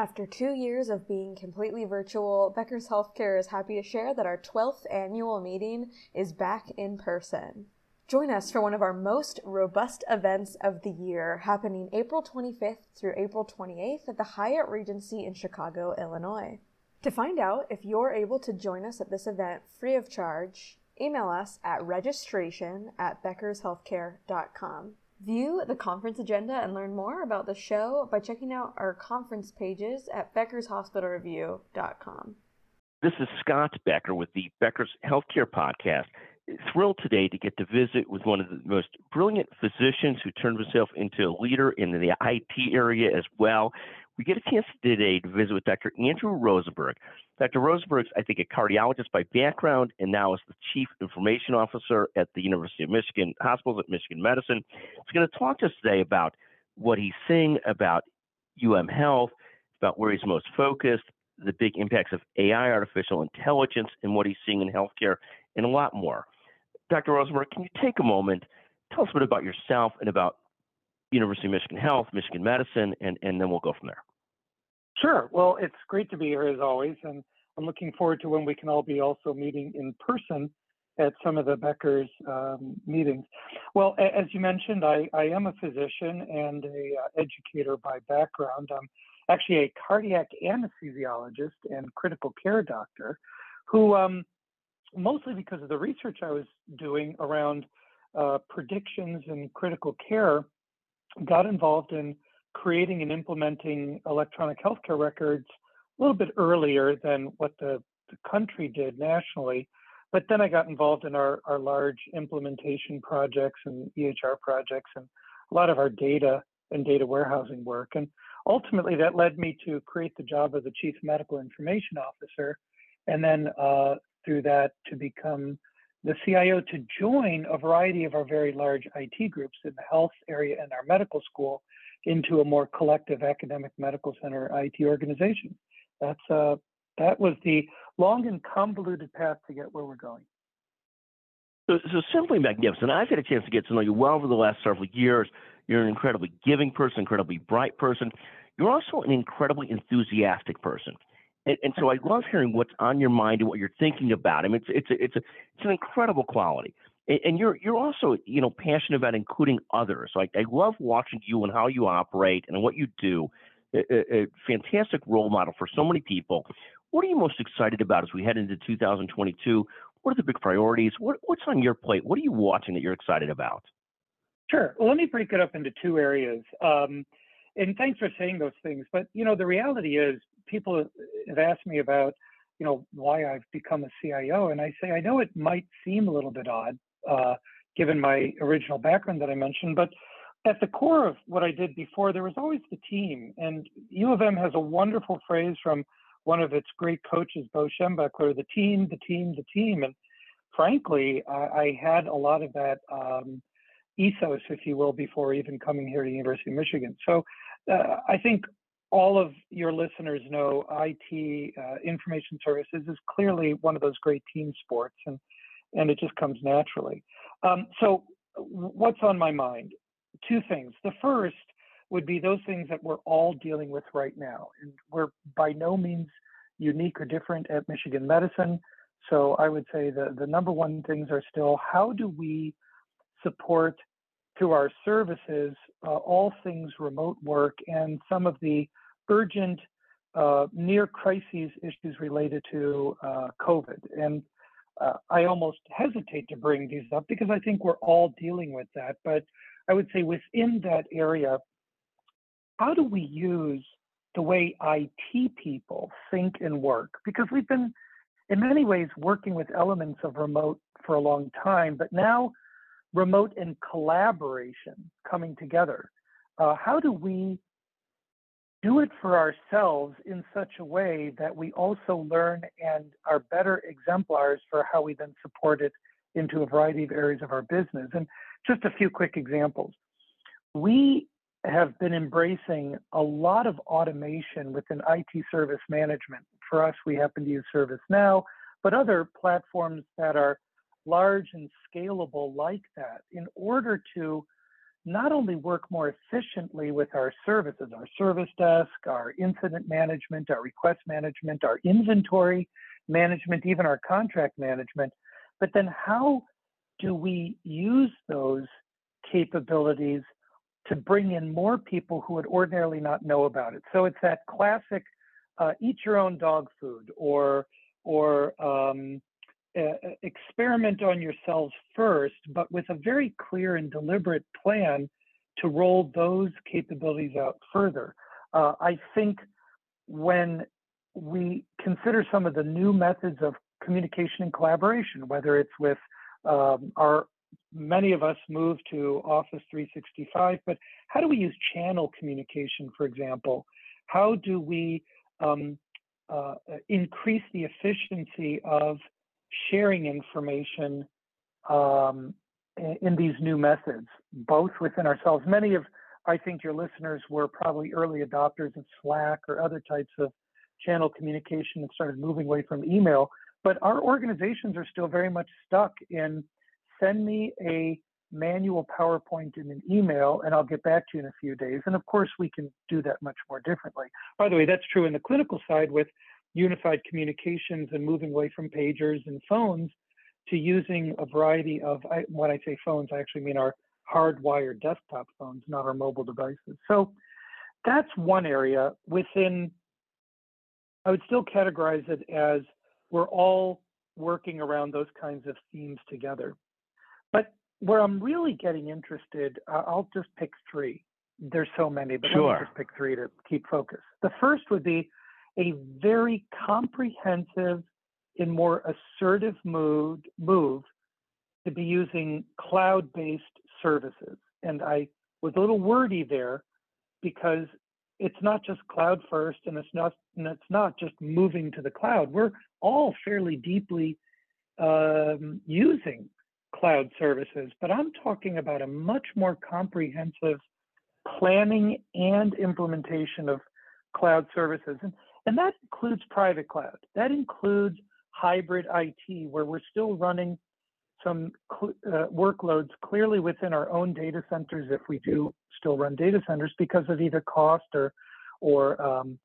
After two years of being completely virtual, Becker's Healthcare is happy to share that our 12th annual meeting is back in person. Join us for one of our most robust events of the year, happening April 25th through April 28th at the Hyatt Regency in Chicago, Illinois. To find out if you're able to join us at this event free of charge, email us at registration at beckershealthcare.com. View the conference agenda and learn more about the show by checking out our conference pages at beckershospitalreview.com. This is Scott Becker with the Becker's Healthcare Podcast. Thrilled today to get to visit with one of the most brilliant physicians who turned himself into a leader in the IT area as well. We get a chance today to visit with Dr. Andrew Rosenberg. Dr. Rosenberg is, I think, a cardiologist by background and now is the Chief Information Officer at the University of Michigan Hospitals at Michigan Medicine. He's going to talk to us today about what he's seeing about UM Health, about where he's most focused, the big impacts of AI, artificial intelligence, and what he's seeing in healthcare, and a lot more. Dr. Rosenberg, can you take a moment, tell us a bit about yourself and about University of Michigan Health, Michigan Medicine, and, and then we'll go from there. Sure. Well, it's great to be here as always, and I'm looking forward to when we can all be also meeting in person at some of the Becker's um, meetings. Well, as you mentioned, I, I am a physician and a uh, educator by background. I'm actually a cardiac anesthesiologist and critical care doctor, who um, mostly because of the research I was doing around uh, predictions in critical care, got involved in creating and implementing electronic healthcare records a little bit earlier than what the, the country did nationally. But then I got involved in our, our large implementation projects and EHR projects and a lot of our data and data warehousing work. And ultimately, that led me to create the job of the Chief Medical Information Officer. And then uh, through that, to become the CIO to join a variety of our very large IT groups in the health area and our medical school into a more collective academic medical center IT organization. That's uh, that was the long and convoluted path to get where we're going. So, so simply magnificent. I've had a chance to get to know you well over the last several years. You're an incredibly giving person, incredibly bright person. You're also an incredibly enthusiastic person. And, and, so I love hearing what's on your mind and what you're thinking about. I mean, it's it's a, it's a, it's an incredible quality and you're you're also you know passionate about including others. Like I love watching you and how you operate and what you do. A, a, a, fantastic role model for so many people. What are you most excited about as we head into 2022? What are the big priorities? What, what's on your plate? What are you watching that you're excited about? Sure. Well, let me break it up into two areas. Um, and thanks for saying those things. But you know, the reality is, people have asked me about, you know, why I've become a CIO, and I say I know it might seem a little bit odd, uh, given my original background that I mentioned. But at the core of what I did before, there was always the team. And U of M has a wonderful phrase from one of its great coaches, Bo Schembechler, the team, the team, the team. And frankly, I, I had a lot of that um, ethos, if you will, before even coming here to University of Michigan. So uh, I think all of your listeners know IT, uh, information services, is clearly one of those great team sports. And and it just comes naturally. Um, so, what's on my mind? Two things. The first would be those things that we're all dealing with right now, and we're by no means unique or different at Michigan Medicine. So, I would say the the number one things are still how do we support through our services uh, all things remote work and some of the urgent uh, near crises issues related to uh, COVID. And uh, I almost hesitate to bring these up because I think we're all dealing with that. But I would say within that area, how do we use the way IT people think and work? Because we've been, in many ways, working with elements of remote for a long time, but now remote and collaboration coming together. Uh, how do we do it for ourselves in such a way that we also learn and are better exemplars for how we then support it into a variety of areas of our business. And just a few quick examples. We have been embracing a lot of automation within IT service management. For us, we happen to use ServiceNow, but other platforms that are large and scalable like that in order to not only work more efficiently with our services, our service desk, our incident management, our request management, our inventory management, even our contract management, but then how do we use those capabilities to bring in more people who would ordinarily not know about it? So it's that classic uh, eat your own dog food or or um, experiment on yourselves first, but with a very clear and deliberate plan to roll those capabilities out further. Uh, I think when we consider some of the new methods of communication and collaboration, whether it's with um, our many of us move to Office 365, but how do we use channel communication, for example? How do we um, uh, increase the efficiency of sharing information um, in these new methods, both within ourselves. Many of, I think, your listeners were probably early adopters of Slack or other types of channel communication and started moving away from email. But our organizations are still very much stuck in send me a manual PowerPoint in an email and I'll get back to you in a few days. And of course, we can do that much more differently. By the way, that's true in the clinical side with unified communications and moving away from pagers and phones to using a variety of, I, when I say phones, I actually mean our hardwired desktop phones, not our mobile devices. So that's one area within, I would still categorize it as we're all working around those kinds of themes together. But where I'm really getting interested, uh, I'll just pick three. There's so many, but sure. let me just pick three to keep focus. The first would be a very comprehensive and more assertive move to be using cloud-based services. And I was a little wordy there because it's not just cloud first and it's not and it's not just moving to the cloud. We're all fairly deeply um, using cloud services, but I'm talking about a much more comprehensive planning and implementation of cloud services. And and that includes private cloud. That includes hybrid IT, where we're still running some uh, workloads clearly within our own data centers, if we do still run data centers, because of either cost or or um,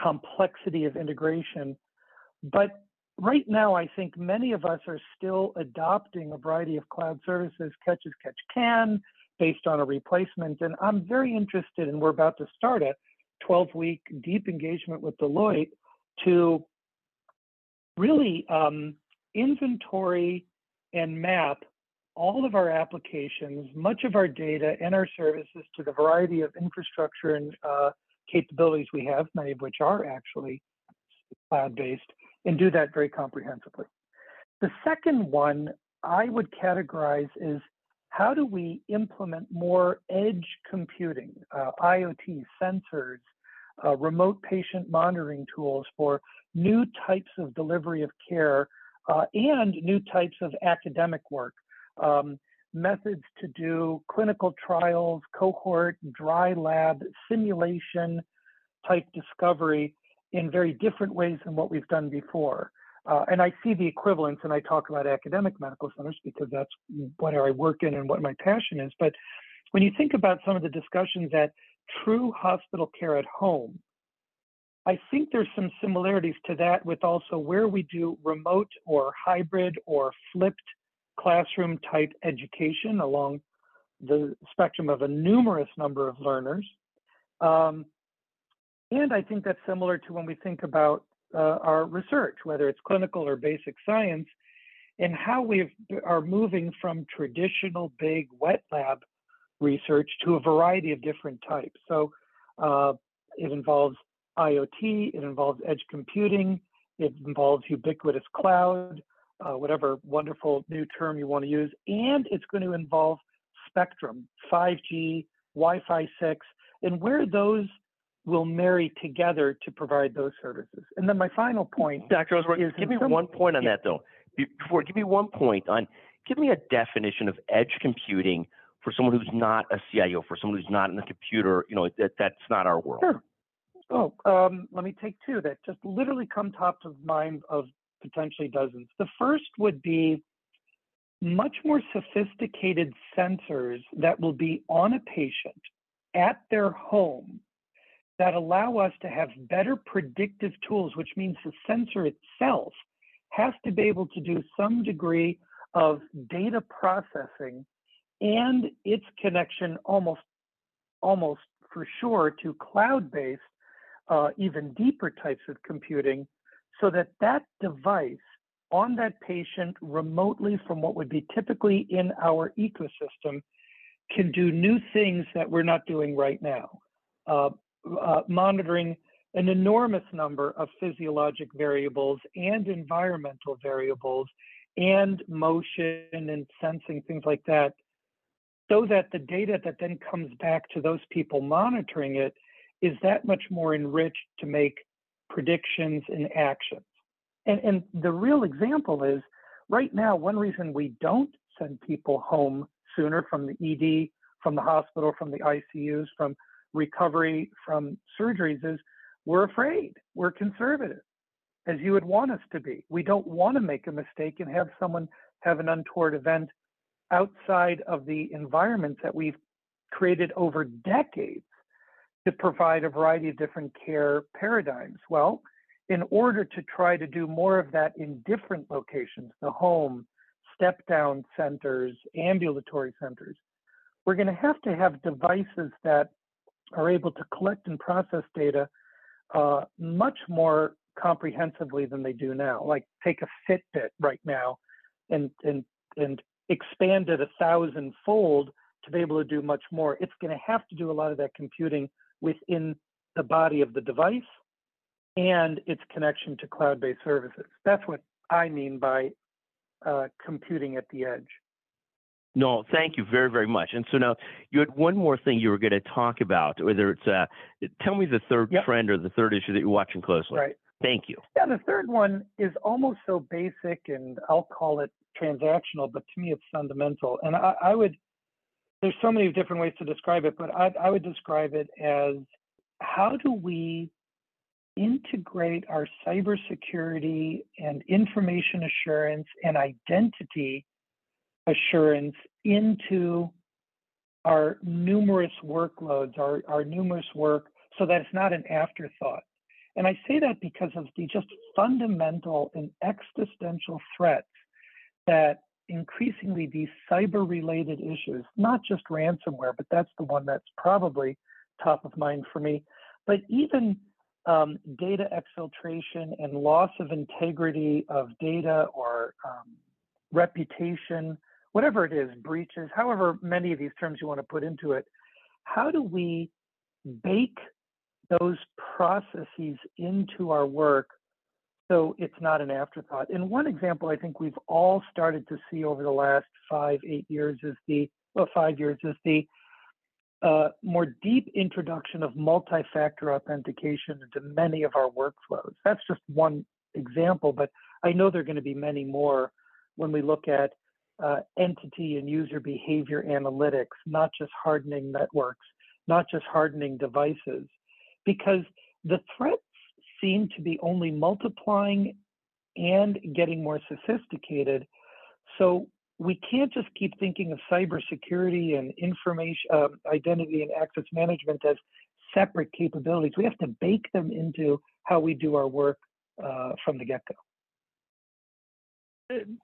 complexity of integration. But right now, I think many of us are still adopting a variety of cloud services, catch as catch can, based on a replacement. And I'm very interested, and we're about to start a 12 week deep engagement with Deloitte to really um, inventory and map all of our applications, much of our data, and our services to the variety of infrastructure and uh, capabilities we have, many of which are actually cloud based, and do that very comprehensively. The second one I would categorize is how do we implement more edge computing, uh, IoT, sensors, uh, remote patient monitoring tools for new types of delivery of care uh, and new types of academic work. Um, methods to do clinical trials, cohort, dry lab, simulation type discovery in very different ways than what we've done before. Uh, and I see the equivalence, and I talk about academic medical centers because that's what I work in and what my passion is. But when you think about some of the discussions at true hospital care at home, I think there's some similarities to that with also where we do remote or hybrid or flipped classroom type education along the spectrum of a numerous number of learners. Um, and I think that's similar to when we think about uh, our research, whether it's clinical or basic science, and how we are moving from traditional big wet lab research to a variety of different types. So uh, it involves IoT, it involves edge computing, it involves ubiquitous cloud, uh, whatever wonderful new term you want to use, and it's going to involve spectrum, 5G, Wi-Fi 6, and where those will marry together to provide those services. And then my final point, Dr. Osborne, is give me some, one point on yeah. that though. Before, give me one point on, give me a definition of edge computing for someone who's not a CIO, for someone who's not in the computer. You know, that that's not our world. Sure. Oh, um, let me take two that just literally come top of mind of potentially dozens. The first would be much more sophisticated sensors that will be on a patient at their home that allow us to have better predictive tools, which means the sensor itself has to be able to do some degree of data processing and its connection almost almost for sure to cloud-based uh, even deeper types of computing so that that device on that patient remotely from what would be typically in our ecosystem can do new things that we're not doing right now. Uh, uh, monitoring an enormous number of physiologic variables and environmental variables and motion and sensing, things like that, so that the data that then comes back to those people monitoring it is that much more enriched to make predictions and actions. And, and the real example is right now, one reason we don't send people home sooner from the ED, from the hospital, from the ICUs, from recovery from surgeries is we're afraid, we're conservative, as you would want us to be. We don't want to make a mistake and have someone have an untoward event outside of the environments that we've created over decades to provide a variety of different care paradigms. Well, in order to try to do more of that in different locations, the home, step down centers, ambulatory centers, we're going to have to have devices that are able to collect and process data uh, much more comprehensively than they do now. Like take a Fitbit right now and and and expand it a thousand fold to be able to do much more. It's going to have to do a lot of that computing within the body of the device and its connection to cloud-based services. That's what I mean by uh, computing at the edge. No, thank you very, very much. And so now you had one more thing you were going to talk about, whether it's uh, tell me the third yep. trend or the third issue that you're watching closely. Right. Thank you. Yeah, the third one is almost so basic, and I'll call it transactional, but to me it's fundamental. And I, I would, there's so many different ways to describe it, but I, I would describe it as how do we integrate our cybersecurity and information assurance and identity assurance into our numerous workloads, our, our numerous work, so that it's not an afterthought. And I say that because of the just fundamental and existential threats that increasingly these cyber related issues, not just ransomware, but that's the one that's probably top of mind for me, but even um, data exfiltration and loss of integrity of data or um, reputation whatever it is, breaches, however many of these terms you want to put into it, how do we bake those processes into our work so it's not an afterthought? And one example I think we've all started to see over the last five, eight years is the, well, five years is the uh, more deep introduction of multi-factor authentication into many of our workflows. That's just one example, but I know there are going to be many more when we look at uh, entity and user behavior analytics, not just hardening networks, not just hardening devices, because the threats seem to be only multiplying and getting more sophisticated. So we can't just keep thinking of cybersecurity and information, uh, identity and access management as separate capabilities. We have to bake them into how we do our work uh, from the get-go.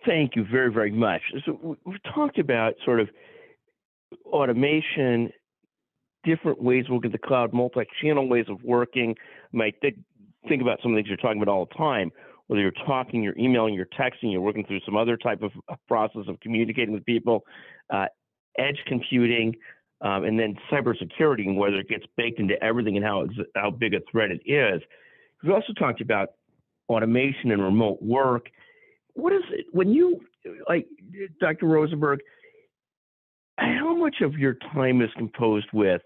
Thank you very, very much. So we've talked about sort of automation, different ways looking at the cloud, multi-channel ways of working. Might think, think about some of the things you're talking about all the time, whether you're talking, you're emailing, you're texting, you're working through some other type of process of communicating with people, uh, edge computing, um, and then cybersecurity and whether it gets baked into everything and how how big a threat it is. We've also talked about automation and remote work what is it when you like Dr. Rosenberg? How much of your time is composed with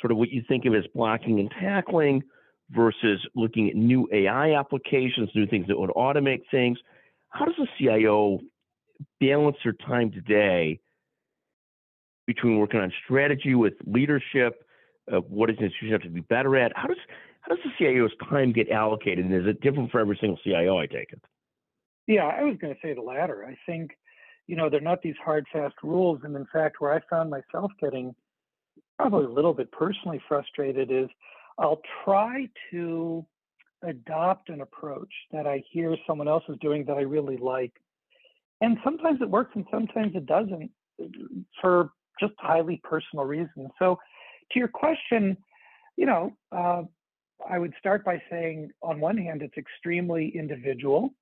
sort of what you think of as blocking and tackling versus looking at new AI applications, new things that would automate things? How does a CIO balance their time today between working on strategy with leadership, of what does institution have to be better at? How does how does the CIO's time get allocated, and is it different for every single CIO? I take it. Yeah, I was going to say the latter. I think you know, they're not these hard, fast rules. And in fact, where I found myself getting probably a little bit personally frustrated is I'll try to adopt an approach that I hear someone else is doing that I really like. And sometimes it works and sometimes it doesn't for just highly personal reasons. So, to your question, you know, uh, I would start by saying, on one hand, it's extremely individual,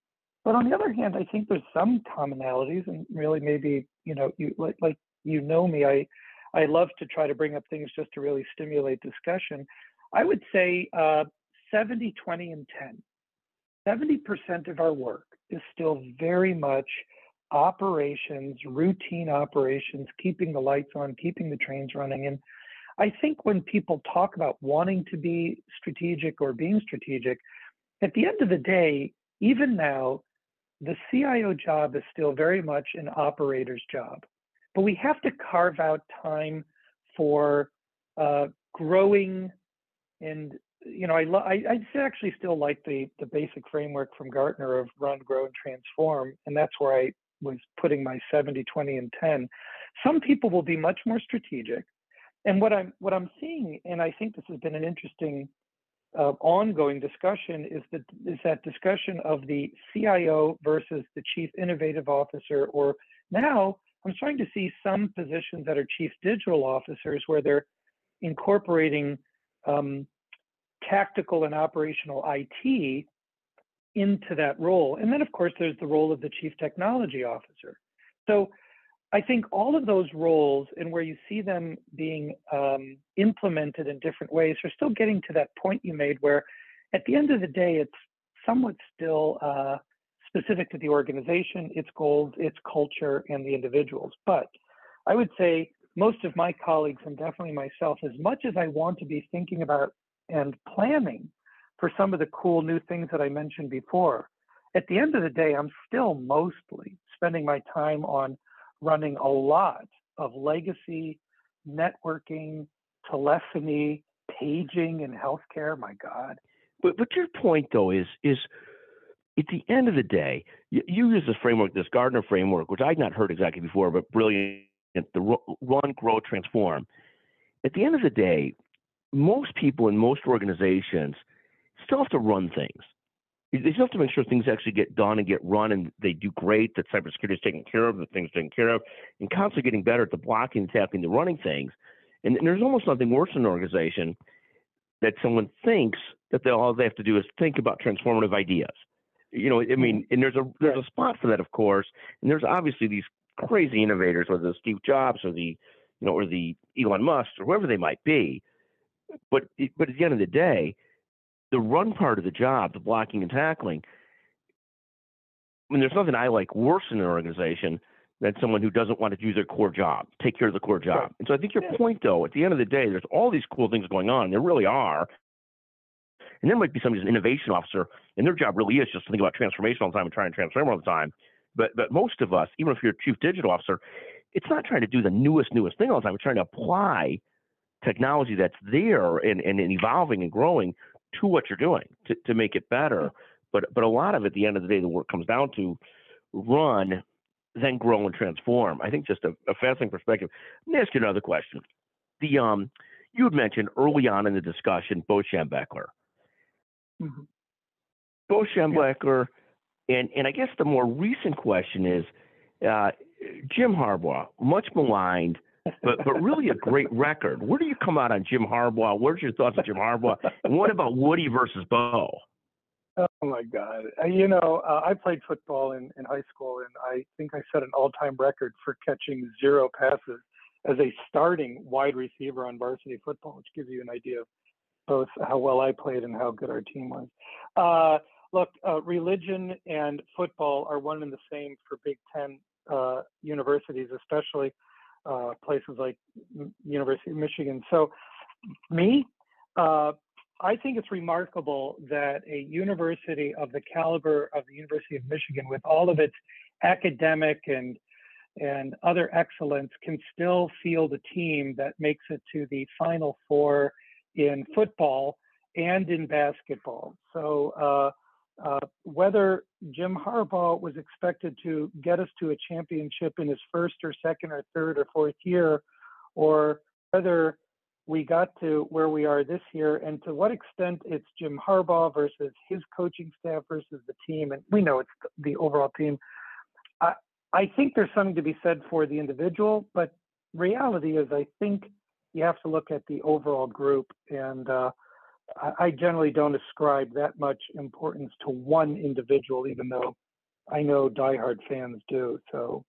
but on the other hand, I think there's some commonalities, and really maybe you know, you like, like you know me, I I love to try to bring up things just to really stimulate discussion. I would say uh, 70, 20, and 10. 70% of our work is still very much operations, routine operations, keeping the lights on, keeping the trains running. And I think when people talk about wanting to be strategic or being strategic, at the end of the day, even now, the CIO job is still very much an operator's job. But we have to carve out time for uh, growing and you know, I, I, I actually still like the the basic framework from Gartner of run, grow, and transform, and that's where I was putting my 70, 20, and 10. Some people will be much more strategic, and what I'm what I'm seeing, and I think this has been an interesting uh, ongoing discussion, is that is that discussion of the CIO versus the Chief Innovative Officer, or now I'm starting to see some positions that are Chief Digital Officers where they're incorporating um, tactical and operational IT into that role. And then, of course, there's the role of the chief technology officer. So I think all of those roles and where you see them being um, implemented in different ways are still getting to that point you made where at the end of the day, it's somewhat still uh, specific to the organization, its goals, its culture, and the individuals. But I would say most of my colleagues and definitely myself, as much as I want to be thinking about and planning for some of the cool new things that I mentioned before. At the end of the day, I'm still mostly spending my time on running a lot of legacy networking, telephony, paging, and healthcare. My God. But but your point though is is at the end of the day, you, you use this framework, this Gartner framework, which I'd not heard exactly before, but brilliant. The run, grow, transform. At the end of the day, most people in most organizations still have to run things. They still have to make sure things actually get done and get run and they do great, that cybersecurity is taken care of, that things taken care of, and constantly getting better at the blocking, tapping, the running things. And, and there's almost nothing worse in an organization that someone thinks that they, all they have to do is think about transformative ideas. You know, I mean, mm-hmm. and there's a there's a spot for that, of course. And there's obviously these crazy innovators, whether it's Steve Jobs or the, you know, or the Elon Musk or whoever they might be, but but at the end of the day, the run part of the job, the blocking and tackling. I mean, there's nothing I like worse in an organization than someone who doesn't want to do their core job, take care of the core job. Right. And so I think your yeah. point, though, at the end of the day, there's all these cool things going on. There really are. And there might be somebody who's an innovation officer, and their job really is just to think about transformation all the time and try and transform all the time. But but most of us, even if you're a chief digital officer, it's not trying to do the newest newest thing all the time. It's trying to apply technology that's there and, and, and evolving and growing to what you're doing to, to make it better. But but a lot of it, at the end of the day, the work comes down to run, then grow and transform. I think just a, a fascinating perspective. Let me ask you another question. The um, you had mentioned early on in the discussion Bo Schembechler. Mm-hmm. Bo Schembechler, yeah. and and I guess the more recent question is uh, Jim Harbaugh, much maligned but but really a great record. Where do you come out on Jim Harbaugh? Where's your thoughts on Jim Harbaugh? And what about Woody versus Bo? Oh my God! Uh, you know, uh, I played football in, in high school, and I think I set an all-time record for catching zero passes as a starting wide receiver on varsity football, which gives you an idea of both how well I played and how good our team was. Uh, look, uh, religion and football are one and the same for Big Ten uh, universities, especially uh, places like University of Michigan. So, me, uh, I think it's remarkable that a university of the caliber of the University of Michigan, with all of its academic and and other excellence, can still field a team that makes it to the Final Four in football and in basketball. So, uh, uh, whether Jim Harbaugh was expected to get us to a championship in his first or second or third or fourth year, or whether we got to where we are this year, and to what extent it's Jim Harbaugh versus his coaching staff versus the team, and we know it's the overall team. I, I think there's something to be said for the individual, but reality is, I think you have to look at the overall group and. Uh, I generally don't ascribe that much importance to one individual, even though I know diehard fans do. So,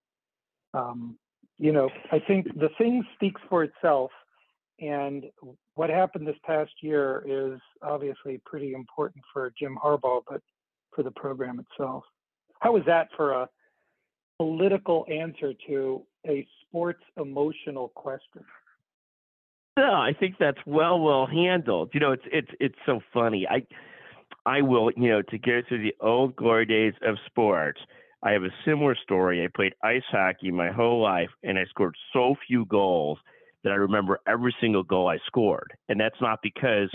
um, you know, I think the thing speaks for itself. And what happened this past year is obviously pretty important for Jim Harbaugh, but for the program itself. How was that for a political answer to a sports emotional question? No, I think that's well well handled. You know, it's it's it's so funny. I I will, you know, to get through the old glory days of sports. I have a similar story. I played ice hockey my whole life, and I scored so few goals that I remember every single goal I scored. And that's not because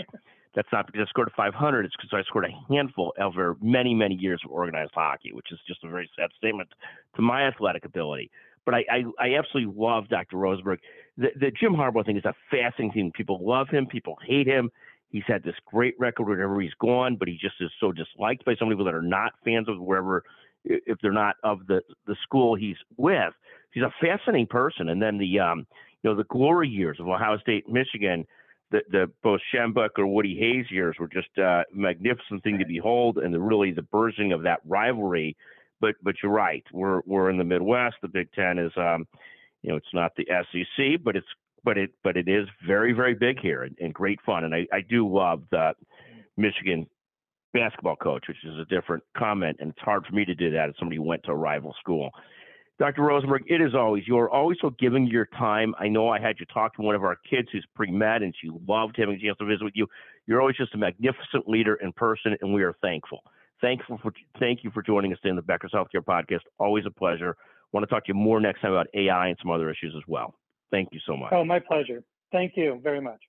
that's not because I scored a 500. It's because I scored a handful over many many years of organized hockey, which is just a very sad statement to my athletic ability. But I, I, I absolutely love Dr. Rosenberg. The, the Jim Harbaugh thing is a fascinating thing. People love him, people hate him. He's had this great record wherever he's gone, but he just is so disliked by some people that are not fans of wherever, if they're not of the the school he's with. He's a fascinating person. And then the um, you know, the glory years of Ohio State, Michigan, the, the Bo Schembechler or Woody Hayes years were just a magnificent thing to behold, and the really the bursting of that rivalry but but you're right. We're we're in the Midwest. The Big Ten is, um, you know, it's not the SEC, but it's but it but it is very very big here and, and great fun. And I I do love the Michigan basketball coach, which is a different comment, and it's hard for me to do that as somebody who went to a rival school. Dr. Rosenberg, it is always you are always so giving your time. I know I had you talk to one of our kids who's pre med, and she loved having a chance to visit with you. You're always just a magnificent leader in person, and we are thankful. Thankful for thank you for joining us in the Becker's Healthcare Podcast. Always a pleasure. Want to talk to you more next time about AI and some other issues as well. Thank you so much. Oh, my pleasure. Thank you very much.